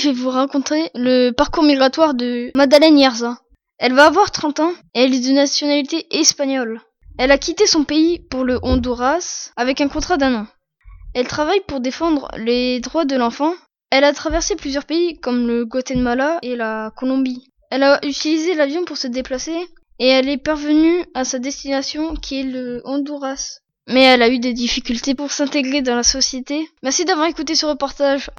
Je vais vous raconter le parcours migratoire de Madeleine Yerza. Elle va avoir 30 ans et elle est de nationalité espagnole. Elle a quitté son pays pour le Honduras avec un contrat d'un an. Elle travaille pour défendre les droits de l'enfant. Elle a traversé plusieurs pays comme le Guatemala et la Colombie. Elle a utilisé l'avion pour se déplacer et elle est parvenue à sa destination qui est le Honduras. Mais elle a eu des difficultés pour s'intégrer dans la société. Merci d'avoir écouté ce reportage.